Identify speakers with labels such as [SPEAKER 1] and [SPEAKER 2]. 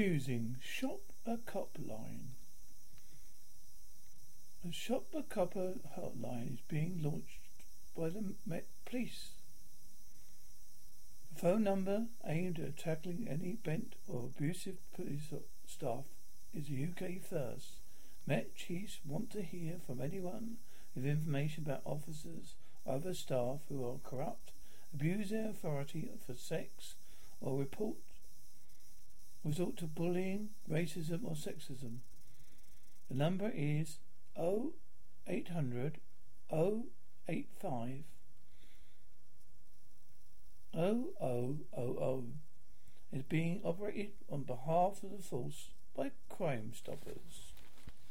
[SPEAKER 1] Amusing. Shop a cop line. A Shop a Copper hotline is being launched by the Met Police. The phone number aimed at tackling any bent or abusive police staff is the UK first. Met chiefs want to hear from anyone with information about officers or other staff who are corrupt, abuse their authority for sex, or report resort to bullying, racism, or sexism. The number is 0800 085 0000 is being operated on behalf of the force by Crime Stoppers.